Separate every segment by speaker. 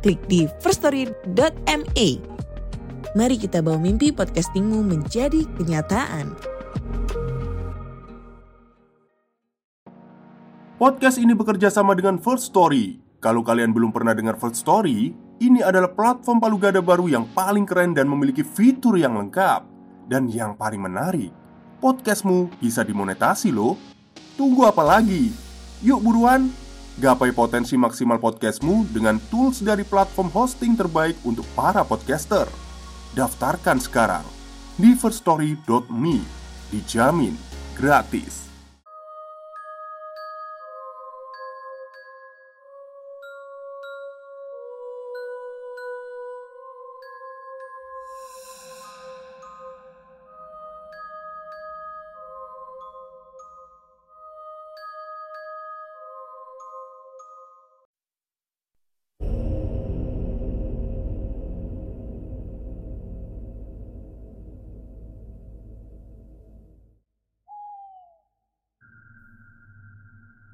Speaker 1: klik di firststory.me. Mari kita bawa mimpi podcastingmu menjadi kenyataan.
Speaker 2: Podcast ini bekerja sama dengan First Story. Kalau kalian belum pernah dengar First Story, ini adalah platform palu gada baru yang paling keren dan memiliki fitur yang lengkap. Dan yang paling menarik, podcastmu bisa dimonetasi loh. Tunggu apa lagi? Yuk buruan, gapai potensi maksimal podcastmu dengan tools dari platform hosting terbaik untuk para podcaster. Daftarkan sekarang di firststory.me. Dijamin gratis.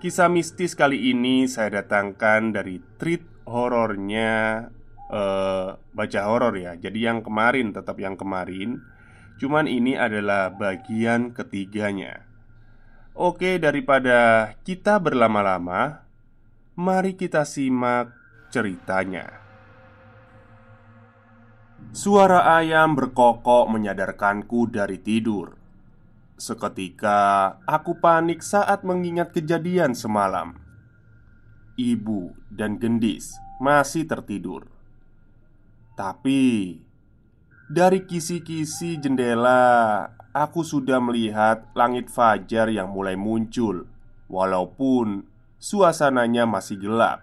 Speaker 2: Kisah mistis kali ini saya datangkan dari treat horornya uh, Baca horor ya. Jadi yang kemarin tetap yang kemarin. Cuman ini adalah bagian ketiganya. Oke daripada kita berlama-lama Mari kita simak ceritanya. Suara ayam berkokok menyadarkanku dari tidur Seketika aku panik saat mengingat kejadian semalam. Ibu dan gendis masih tertidur, tapi dari kisi-kisi jendela aku sudah melihat langit fajar yang mulai muncul, walaupun suasananya masih gelap.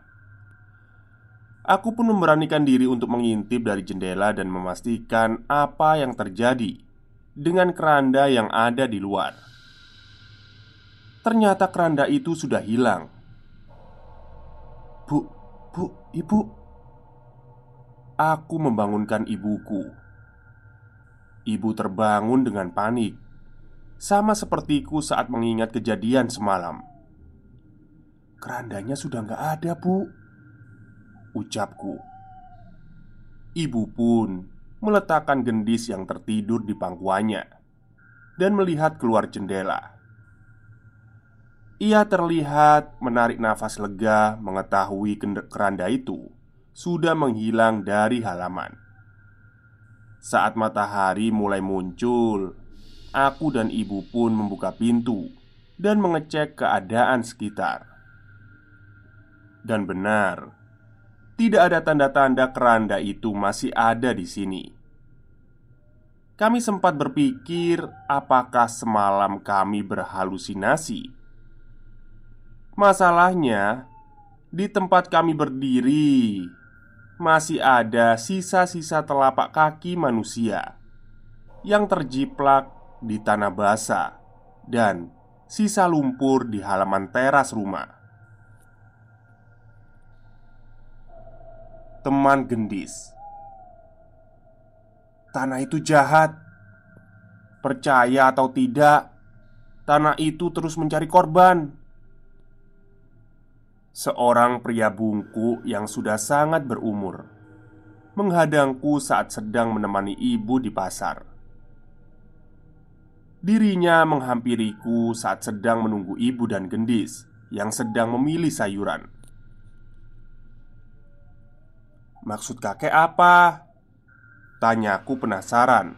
Speaker 2: Aku pun memberanikan diri untuk mengintip dari jendela dan memastikan apa yang terjadi dengan keranda yang ada di luar. Ternyata keranda itu sudah hilang. Bu, bu, ibu. Aku membangunkan ibuku. Ibu terbangun dengan panik, sama sepertiku saat mengingat kejadian semalam. Kerandanya sudah nggak ada, Bu. Ucapku. Ibu pun meletakkan gendis yang tertidur di pangkuannya dan melihat keluar jendela. Ia terlihat menarik nafas lega mengetahui keranda itu sudah menghilang dari halaman. Saat matahari mulai muncul, aku dan ibu pun membuka pintu dan mengecek keadaan sekitar. Dan benar, tidak ada tanda-tanda keranda itu masih ada di sini. Kami sempat berpikir, apakah semalam kami berhalusinasi. Masalahnya, di tempat kami berdiri masih ada sisa-sisa telapak kaki manusia yang terjiplak di tanah basah dan sisa lumpur di halaman teras rumah. Teman gendis. Tanah itu jahat. Percaya atau tidak, tanah itu terus mencari korban. Seorang pria bungku yang sudah sangat berumur menghadangku saat sedang menemani ibu di pasar. Dirinya menghampiriku saat sedang menunggu ibu dan gendis yang sedang memilih sayuran. Maksud kakek apa? Tanyaku penasaran.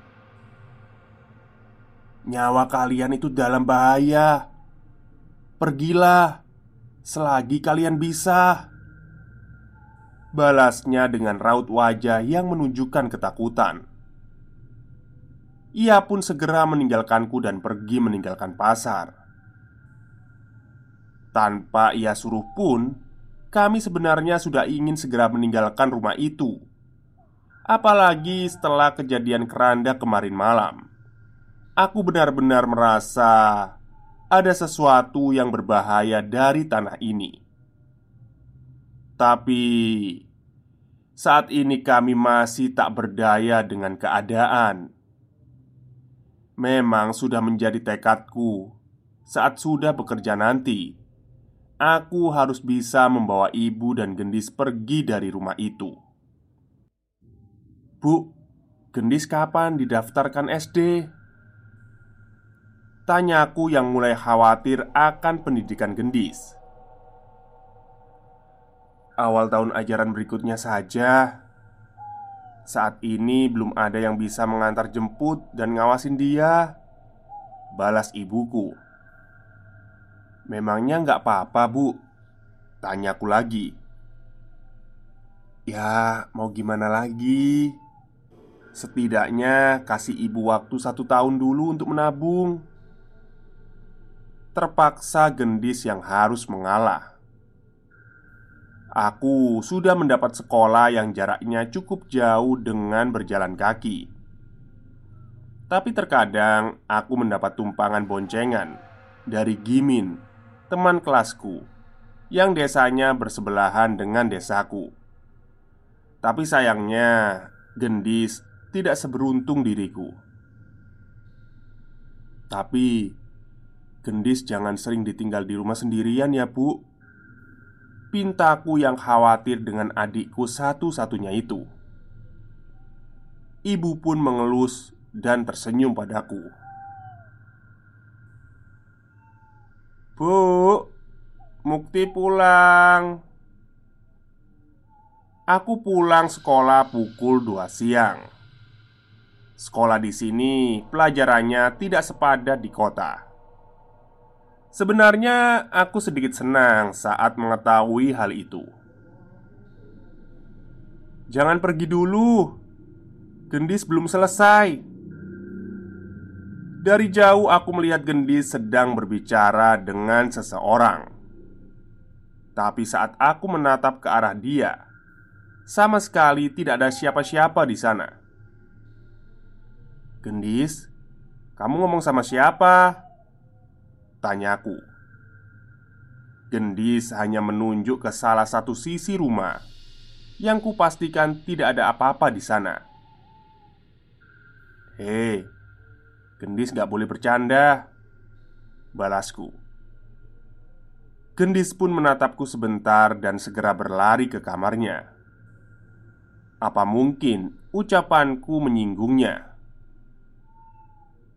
Speaker 2: Nyawa kalian itu dalam bahaya. Pergilah Selagi kalian bisa. Balasnya dengan raut wajah yang menunjukkan ketakutan. Ia pun segera meninggalkanku dan pergi meninggalkan pasar. Tanpa ia suruh pun Kami sebenarnya sudah ingin segera meninggalkan rumah itu. Apalagi setelah kejadian keranda kemarin malam. Aku benar-benar merasa ada sesuatu yang berbahaya dari tanah ini. Tapi Saat ini kami masih tak berdaya dengan keadaan. Memang sudah menjadi tekadku Saat sudah bekerja nanti Aku harus bisa membawa ibu dan gendis pergi dari rumah itu. Bu, Gendis kapan didaftarkan SD? Tanyaku yang mulai khawatir akan pendidikan Gendis. Awal tahun ajaran berikutnya saja. Saat ini belum ada yang bisa mengantar jemput dan ngawasin dia. Balas ibuku Memangnya nggak apa-apa bu? Tanyaku lagi. Ya mau gimana lagi? Setidaknya kasih ibu waktu satu tahun dulu untuk menabung. Terpaksa gendis yang harus mengalah. Aku sudah mendapat sekolah yang jaraknya cukup jauh dengan berjalan kaki. Tapi terkadang aku mendapat tumpangan boncengan Dari Gimin, teman kelasku Yang desanya bersebelahan dengan desaku Tapi sayangnya Gendis tidak seberuntung diriku. Tapi, gendis jangan sering ditinggal di rumah sendirian ya, Bu. Pintaku yang khawatir dengan adikku satu-satunya itu. Ibu pun mengelus dan tersenyum padaku. Bu, Mukti pulang. Aku pulang sekolah pukul 2 siang. Sekolah di sini pelajarannya tidak sepadat di kota. Sebenarnya aku sedikit senang saat mengetahui hal itu. Jangan pergi dulu. Gendis belum selesai. Dari jauh aku melihat Gendis sedang berbicara dengan seseorang. Tapi saat aku menatap ke arah dia, sama sekali tidak ada siapa-siapa di sana. Gendis, kamu ngomong sama siapa? Tanyaku Gendis hanya menunjuk ke salah satu sisi rumah Yang kupastikan tidak ada apa-apa di sana Hei, Gendis gak boleh bercanda. Balasku. Gendis pun menatapku sebentar dan segera berlari ke kamarnya. Apa mungkin ucapanku menyinggungnya?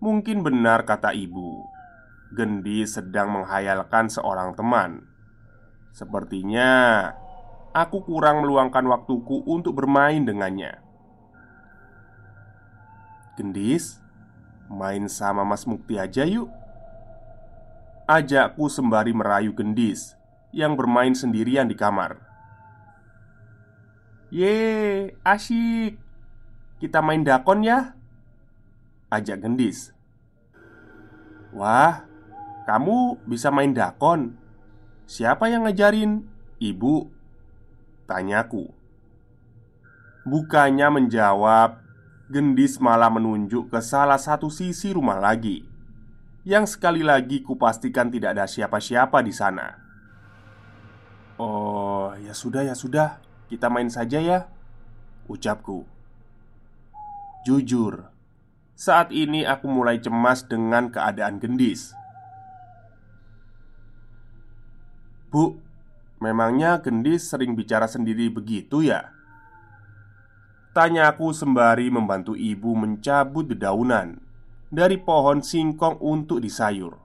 Speaker 2: Mungkin benar kata ibu Gendi sedang menghayalkan seorang teman. Sepertinya Aku kurang meluangkan waktuku untuk bermain dengannya. Gendis Main sama Mas Mukti aja yuk. Ajakku sembari merayu Gendis Yang bermain sendirian di kamar. Ye, asyik. Kita main dakon ya Ajak gendis. Wah, kamu bisa main dakon? Siapa yang ngajarin? Ibu Tanyaku. Bukannya menjawab Gendis malah menunjuk ke salah satu sisi rumah lagi Yang sekali lagi kupastikan tidak ada siapa-siapa di sana Oh, ya sudah ya sudah Kita main saja ya Ucapku Jujur saat ini aku mulai cemas dengan keadaan gendis. Bu, memangnya gendis sering bicara sendiri begitu ya? Tanya aku sembari membantu ibu mencabut dedaunan dari pohon singkong untuk disayur.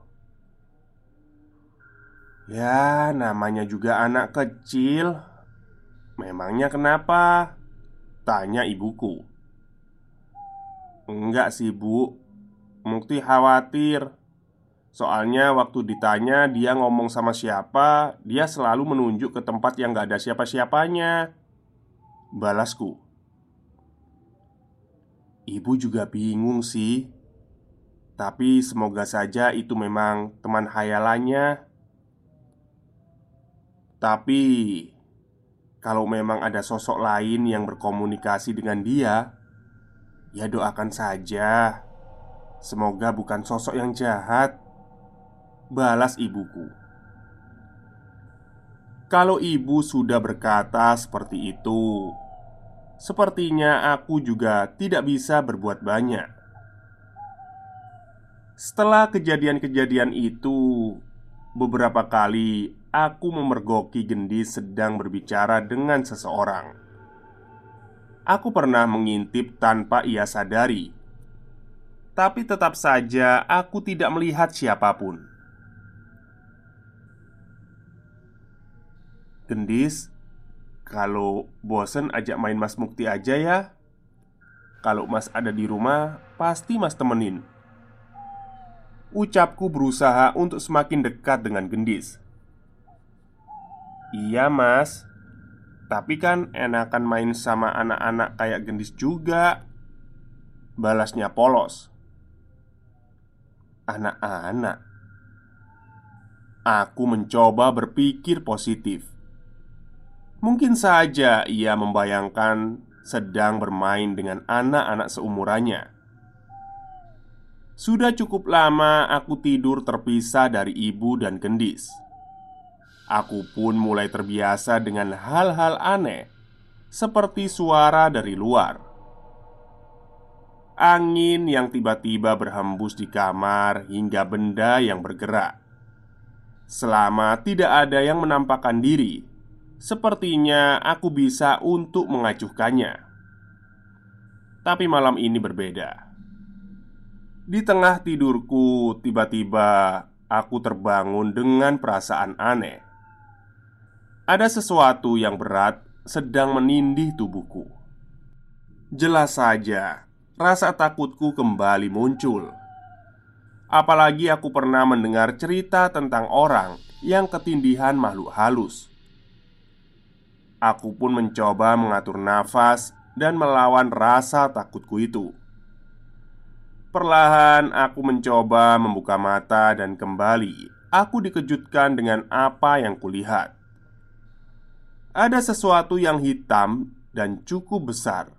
Speaker 2: Ya, namanya juga anak kecil. Memangnya kenapa? Tanya ibuku. Enggak sih bu Mukti khawatir Soalnya waktu ditanya dia ngomong sama siapa Dia selalu menunjuk ke tempat yang gak ada siapa-siapanya Balasku Ibu juga bingung sih. Tapi semoga saja itu memang teman hayalannya. Tapi Kalau memang ada sosok lain yang berkomunikasi dengan dia Ya doakan saja. Semoga bukan sosok yang jahat. Balas ibuku. Kalau ibu sudah berkata seperti itu Sepertinya aku juga tidak bisa berbuat banyak. Setelah kejadian-kejadian itu Beberapa kali aku memergoki gendis sedang berbicara dengan seseorang. Aku pernah mengintip tanpa ia sadari. Tapi tetap saja aku tidak melihat siapa pun. Gendis, kalau bosen ajak main Mas Mukti aja ya. Kalau Mas ada di rumah, pasti Mas temenin. Ucapku berusaha untuk semakin dekat dengan Gendis. Iya, Mas. Tapi kan enakan main sama anak-anak kayak Gendis juga. Balasnya polos anak-anak. Aku mencoba berpikir positif. Mungkin saja ia membayangkan sedang bermain dengan anak-anak seumurannya. Sudah cukup lama aku tidur terpisah dari ibu dan gendis. Aku pun mulai terbiasa dengan hal-hal aneh, seperti suara dari luar angin yang tiba-tiba berhembus di kamar hingga benda yang bergerak. Selama tidak ada yang menampakkan diri, sepertinya aku bisa untuk mengacuhkannya. Tapi malam ini berbeda. Di tengah tidurku, tiba-tiba aku terbangun dengan perasaan aneh. Ada sesuatu yang berat sedang menindih tubuhku. Jelas saja, rasa takutku kembali muncul. Apalagi aku pernah mendengar cerita tentang orang yang ketindihan makhluk halus. Aku pun mencoba mengatur nafas dan melawan rasa takutku itu. Perlahan aku mencoba membuka mata dan kembali aku dikejutkan dengan apa yang kulihat. Ada sesuatu yang hitam dan cukup besar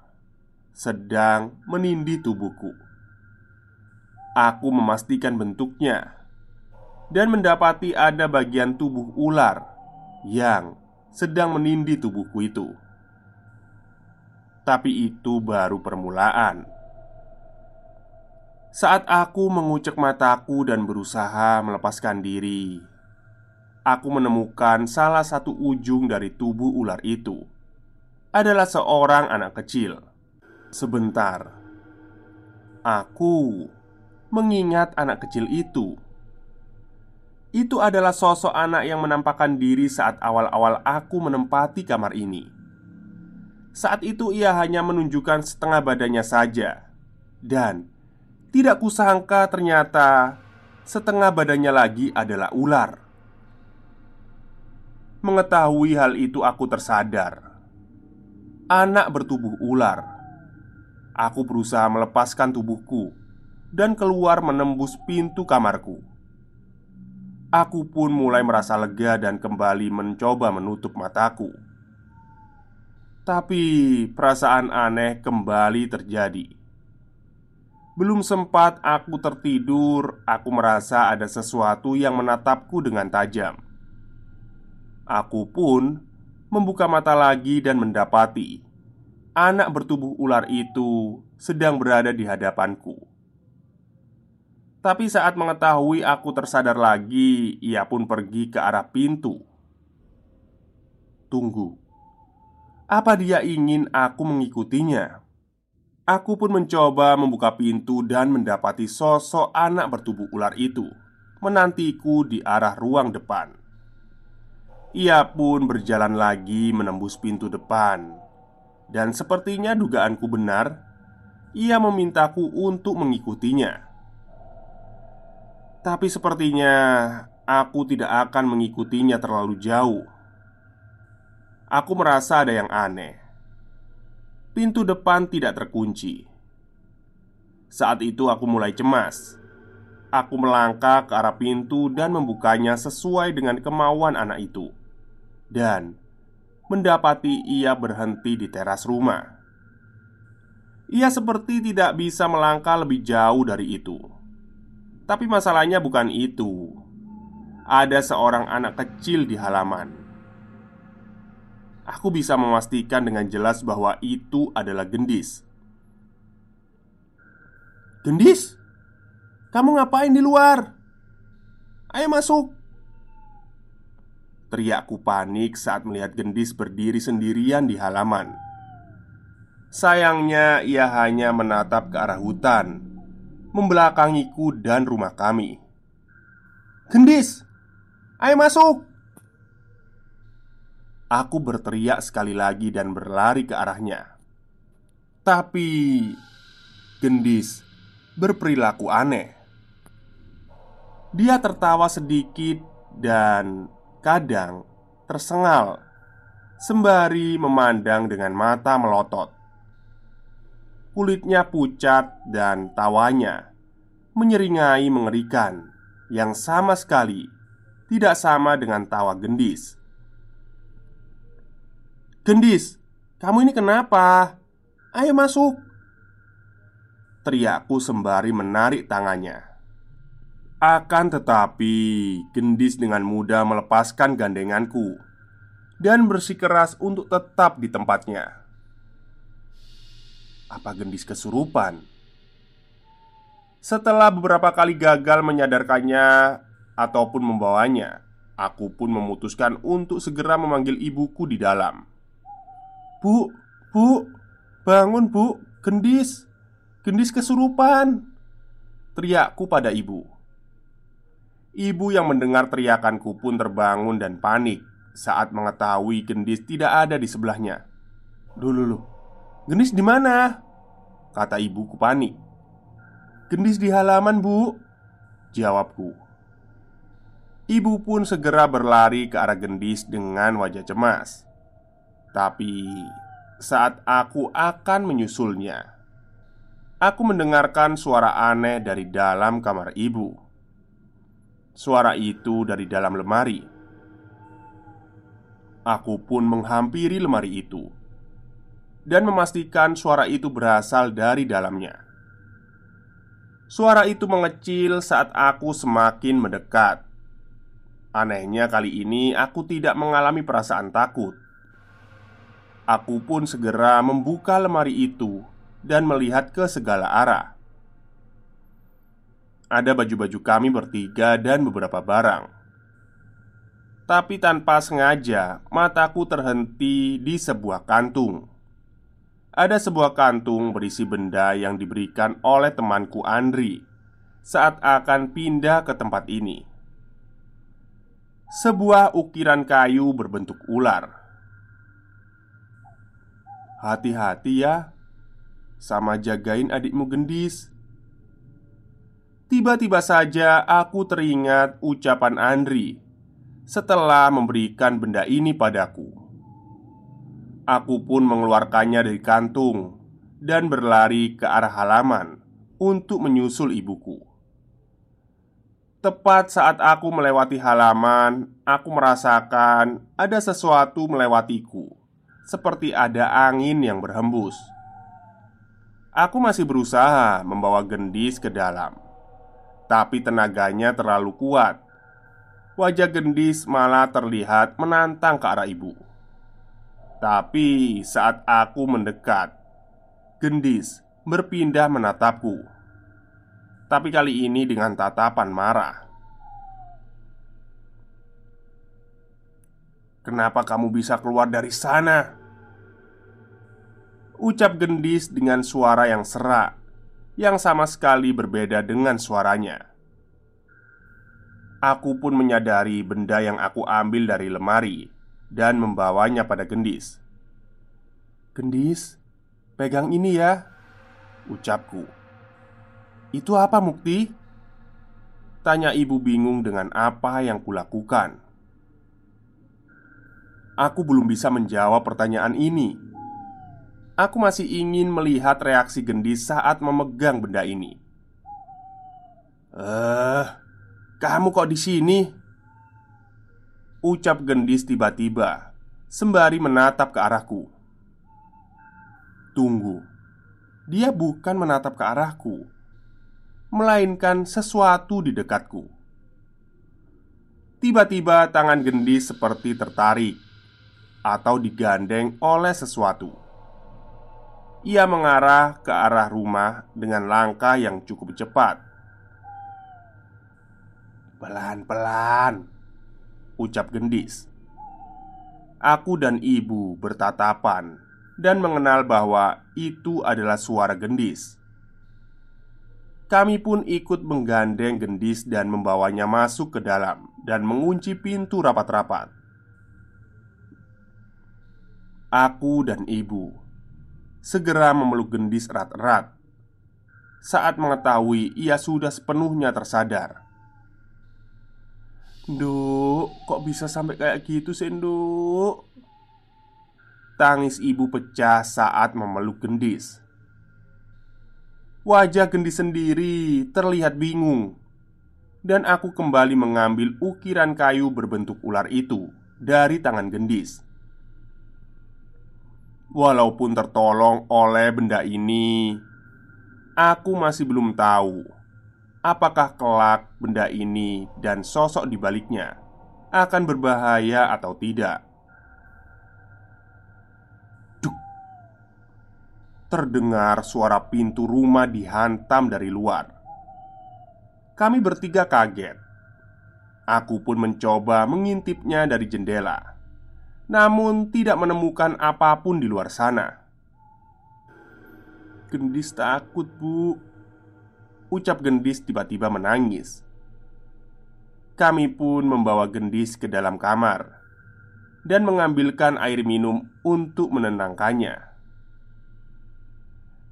Speaker 2: sedang menindih tubuhku. Aku memastikan bentuknya dan mendapati ada bagian tubuh ular yang sedang menindih tubuhku itu. Tapi itu baru permulaan. Saat aku mengucek mataku dan berusaha melepaskan diri, aku menemukan salah satu ujung dari tubuh ular itu adalah seorang anak kecil Sebentar, aku mengingat anak kecil itu. Itu adalah sosok anak yang menampakkan diri saat awal-awal aku menempati kamar ini. Saat itu ia hanya menunjukkan setengah badannya saja, dan tidak kusangka ternyata setengah badannya lagi adalah ular. Mengetahui hal itu, aku tersadar. Anak bertubuh ular Aku berusaha melepaskan tubuhku dan keluar menembus pintu kamarku. Aku pun mulai merasa lega dan kembali mencoba menutup mataku. Tapi perasaan aneh kembali terjadi. Belum sempat aku tertidur, aku merasa ada sesuatu yang menatapku dengan tajam. Aku pun membuka mata lagi dan mendapati anak bertubuh ular itu sedang berada di hadapanku. Tapi saat mengetahui aku tersadar lagi, ia pun pergi ke arah pintu. Tunggu, apa dia ingin aku mengikutinya? Aku pun mencoba membuka pintu dan mendapati sosok anak bertubuh ular itu menantiku di arah ruang depan. Ia pun berjalan lagi menembus pintu depan dan sepertinya dugaanku benar ia memintaku untuk mengikutinya. Tapi sepertinya aku tidak akan mengikutinya terlalu jauh. Aku merasa ada yang aneh. Pintu depan tidak terkunci. Saat itu aku mulai cemas. Aku melangkah ke arah pintu dan membukanya sesuai dengan kemauan anak itu, dan mendapati ia berhenti di teras rumah. Ia seperti tidak bisa melangkah lebih jauh dari itu. Tapi masalahnya bukan itu. Ada seorang anak kecil di halaman. Aku bisa memastikan dengan jelas bahwa itu adalah Gendis. Gendis, kamu ngapain di luar? Ayo masuk. Teriakku panik saat melihat Gendis berdiri sendirian di halaman. Sayangnya, ia hanya menatap ke arah hutan, membelakangiku dan rumah kami. "Gendis, ayo masuk!" Aku berteriak sekali lagi dan berlari ke arahnya. Tapi Gendis berperilaku aneh. Dia tertawa sedikit dan kadang tersengal sembari memandang dengan mata melotot. Kulitnya pucat dan tawanya menyeringai mengerikan yang sama sekali tidak sama dengan tawa Gendis. "Gendis, kamu ini kenapa? Ayo masuk!" Teriakku sembari menarik tangannya. Akan tetapi, Gendis dengan mudah melepaskan gandenganku dan bersikeras untuk tetap di tempatnya. Apa gendis kesurupan? Setelah beberapa kali gagal menyadarkannya ataupun membawanya, aku pun memutuskan untuk segera memanggil ibuku di dalam. "Bu, Bu, bangun, Bu, gendis. Gendis kesurupan." Teriakku pada ibu. Ibu yang mendengar teriakanku pun terbangun dan panik saat mengetahui gendis tidak ada di sebelahnya. Dulu, Gendis di mana? Kata ibuku panik. Gendis di halaman bu Jawabku. Ibu pun segera berlari ke arah gendis dengan wajah cemas. Tapi saat aku akan menyusulnya Aku mendengarkan suara aneh dari dalam kamar ibu. Suara itu dari dalam lemari. Aku pun menghampiri lemari itu dan memastikan suara itu berasal dari dalamnya. Suara itu mengecil saat aku semakin mendekat. Anehnya, kali ini aku tidak mengalami perasaan takut. Aku pun segera membuka lemari itu dan melihat ke segala arah. Ada baju-baju kami bertiga dan beberapa barang. Tapi tanpa sengaja, mataku terhenti di sebuah kantung ada sebuah kantung berisi benda yang diberikan oleh temanku Andri saat akan pindah ke tempat ini. Sebuah ukiran kayu berbentuk ular. Hati-hati ya, sama jagain adikmu gendis. Tiba-tiba saja aku teringat ucapan Andri setelah memberikan benda ini padaku. Aku pun mengeluarkannya dari kantung dan berlari ke arah halaman untuk menyusul ibuku. Tepat saat aku melewati halaman, aku merasakan ada sesuatu melewatiku, seperti ada angin yang berhembus. Aku masih berusaha membawa gendis ke dalam, tapi tenaganya terlalu kuat. Wajah gendis malah terlihat menantang ke arah ibu. Tapi saat aku mendekat, Gendis berpindah menatapku. Tapi kali ini dengan tatapan marah. "Kenapa kamu bisa keluar dari sana?" Ucap Gendis dengan suara yang serak, yang sama sekali berbeda dengan suaranya. Aku pun menyadari benda yang aku ambil dari lemari dan membawanya pada Gendis. "Gendis, pegang ini ya. Ucapku Itu apa Mukti? Tanya ibu bingung dengan apa yang kulakukan Aku belum bisa menjawab pertanyaan ini Aku masih ingin melihat reaksi gendis saat memegang benda ini. Eh, kamu kok di sini? Ucap gendis tiba-tiba sembari menatap ke arahku. Tunggu, dia bukan menatap ke arahku, melainkan sesuatu di dekatku. Tiba-tiba tangan gendis seperti tertarik atau digandeng oleh sesuatu. Ia mengarah ke arah rumah dengan langkah yang cukup cepat. "Pelan-pelan," ucap gendis. Aku dan ibu bertatapan dan mengenal bahwa itu adalah suara gendis. Kami pun ikut menggandeng gendis dan membawanya masuk ke dalam dan mengunci pintu rapat-rapat. Aku dan ibu segera memeluk gendis erat-erat saat mengetahui ia sudah sepenuhnya tersadar. Duk, kok bisa sampai kayak gitu sih, Duk? Tangis ibu pecah saat memeluk gendis. Wajah gendis sendiri terlihat bingung, dan aku kembali mengambil ukiran kayu berbentuk ular itu dari tangan gendis. Walaupun tertolong oleh benda ini, aku masih belum tahu apakah kelak benda ini dan sosok di baliknya akan berbahaya atau tidak. Duk. Terdengar suara pintu rumah dihantam dari luar. Kami bertiga kaget. Aku pun mencoba mengintipnya dari jendela namun tidak menemukan apa pun di luar sana. Gendis takut, Bu. Ucap Gendis tiba-tiba menangis. Kami pun membawa Gendis ke dalam kamar dan mengambilkan air minum untuk menenangkannya.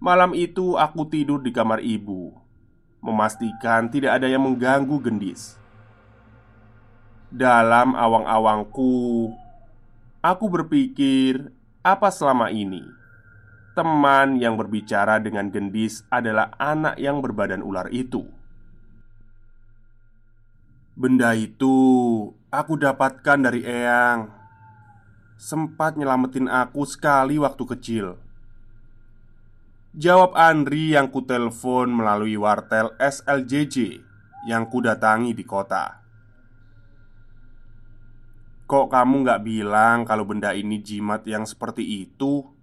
Speaker 2: Malam itu aku tidur di kamar ibu, memastikan tidak ada yang mengganggu Gendis. Dalam awang-awangku, Aku berpikir, apa selama ini teman yang berbicara dengan gendis adalah anak yang berbadan ular itu? Benda itu aku dapatkan dari Eyang. Sempat nyelamatin aku sekali waktu kecil. Jawab Andri yang kutelepon melalui wartel SLJJ yang kudatangi di kota. Kok kamu nggak bilang kalau benda ini jimat yang seperti itu?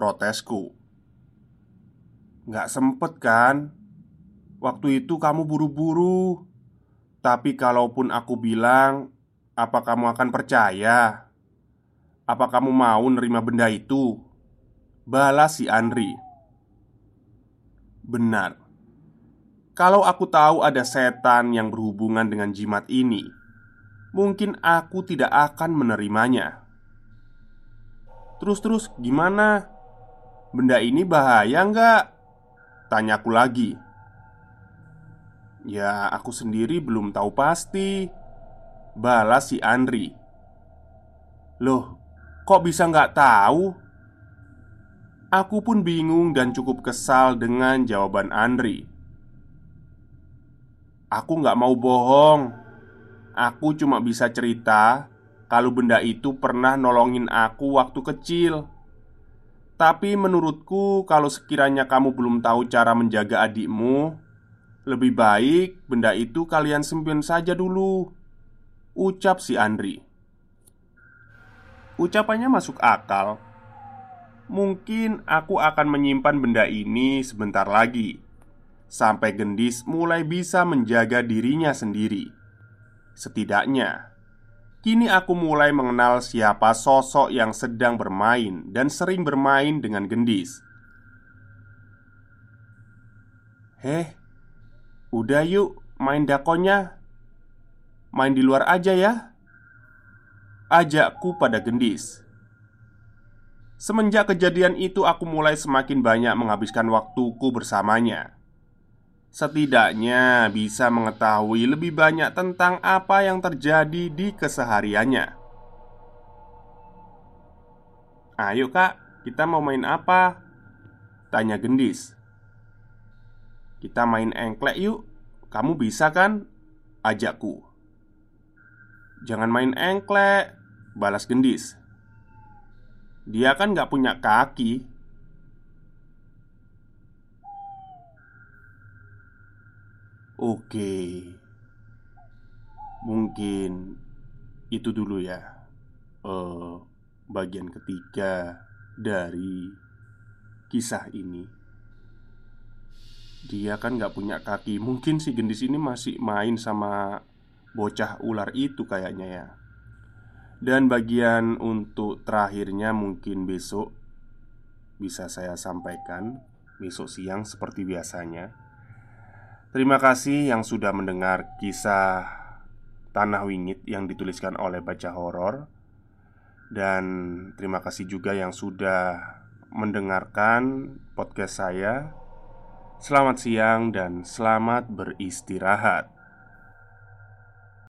Speaker 2: Protesku Nggak sempet kan? Waktu itu kamu buru-buru Tapi kalaupun aku bilang Apa kamu akan percaya? Apa kamu mau nerima benda itu? Balas si Andri Benar Kalau aku tahu ada setan yang berhubungan dengan jimat ini mungkin aku tidak akan menerimanya. Terus-terus gimana? Benda ini bahaya nggak? Tanyaku lagi Ya aku sendiri belum tahu pasti Balas si Andri Loh, kok bisa nggak tahu? Aku pun bingung dan cukup kesal dengan jawaban Andri Aku nggak mau bohong Aku cuma bisa cerita kalau benda itu pernah nolongin aku waktu kecil. Tapi menurutku, kalau sekiranya kamu belum tahu cara menjaga adikmu, lebih baik benda itu kalian simpan saja dulu. Ucap si Andri. Ucapannya masuk akal. Mungkin aku akan menyimpan benda ini sebentar lagi sampai gendis mulai bisa menjaga dirinya sendiri. Setidaknya, kini aku mulai mengenal siapa sosok yang sedang bermain dan sering bermain dengan gendis. Heh, udah yuk main dakonya. Main di luar aja ya. Ajakku pada gendis. Semenjak kejadian itu, aku mulai semakin banyak menghabiskan waktuku bersamanya. Setidaknya bisa mengetahui lebih banyak tentang apa yang terjadi di kesehariannya. "Ayo, Kak, kita mau main apa?" tanya Gendis. "Kita main engklek yuk. Kamu bisa kan?" ajakku. "Jangan main engklek," balas Gendis. Dia kan gak punya kaki Oke. Mungkin itu dulu ya uh, Bagian ketiga dari kisah ini. Dia kan gak punya kaki. Mungkin si gendis ini masih main sama bocah ular itu kayaknya ya. Dan bagian untuk terakhirnya mungkin besok bisa saya sampaikan besok siang seperti biasanya. Terima kasih yang sudah mendengar kisah Tanah Wingit yang dituliskan oleh Baca Horor dan terima kasih juga yang sudah mendengarkan podcast saya. Selamat siang dan selamat beristirahat.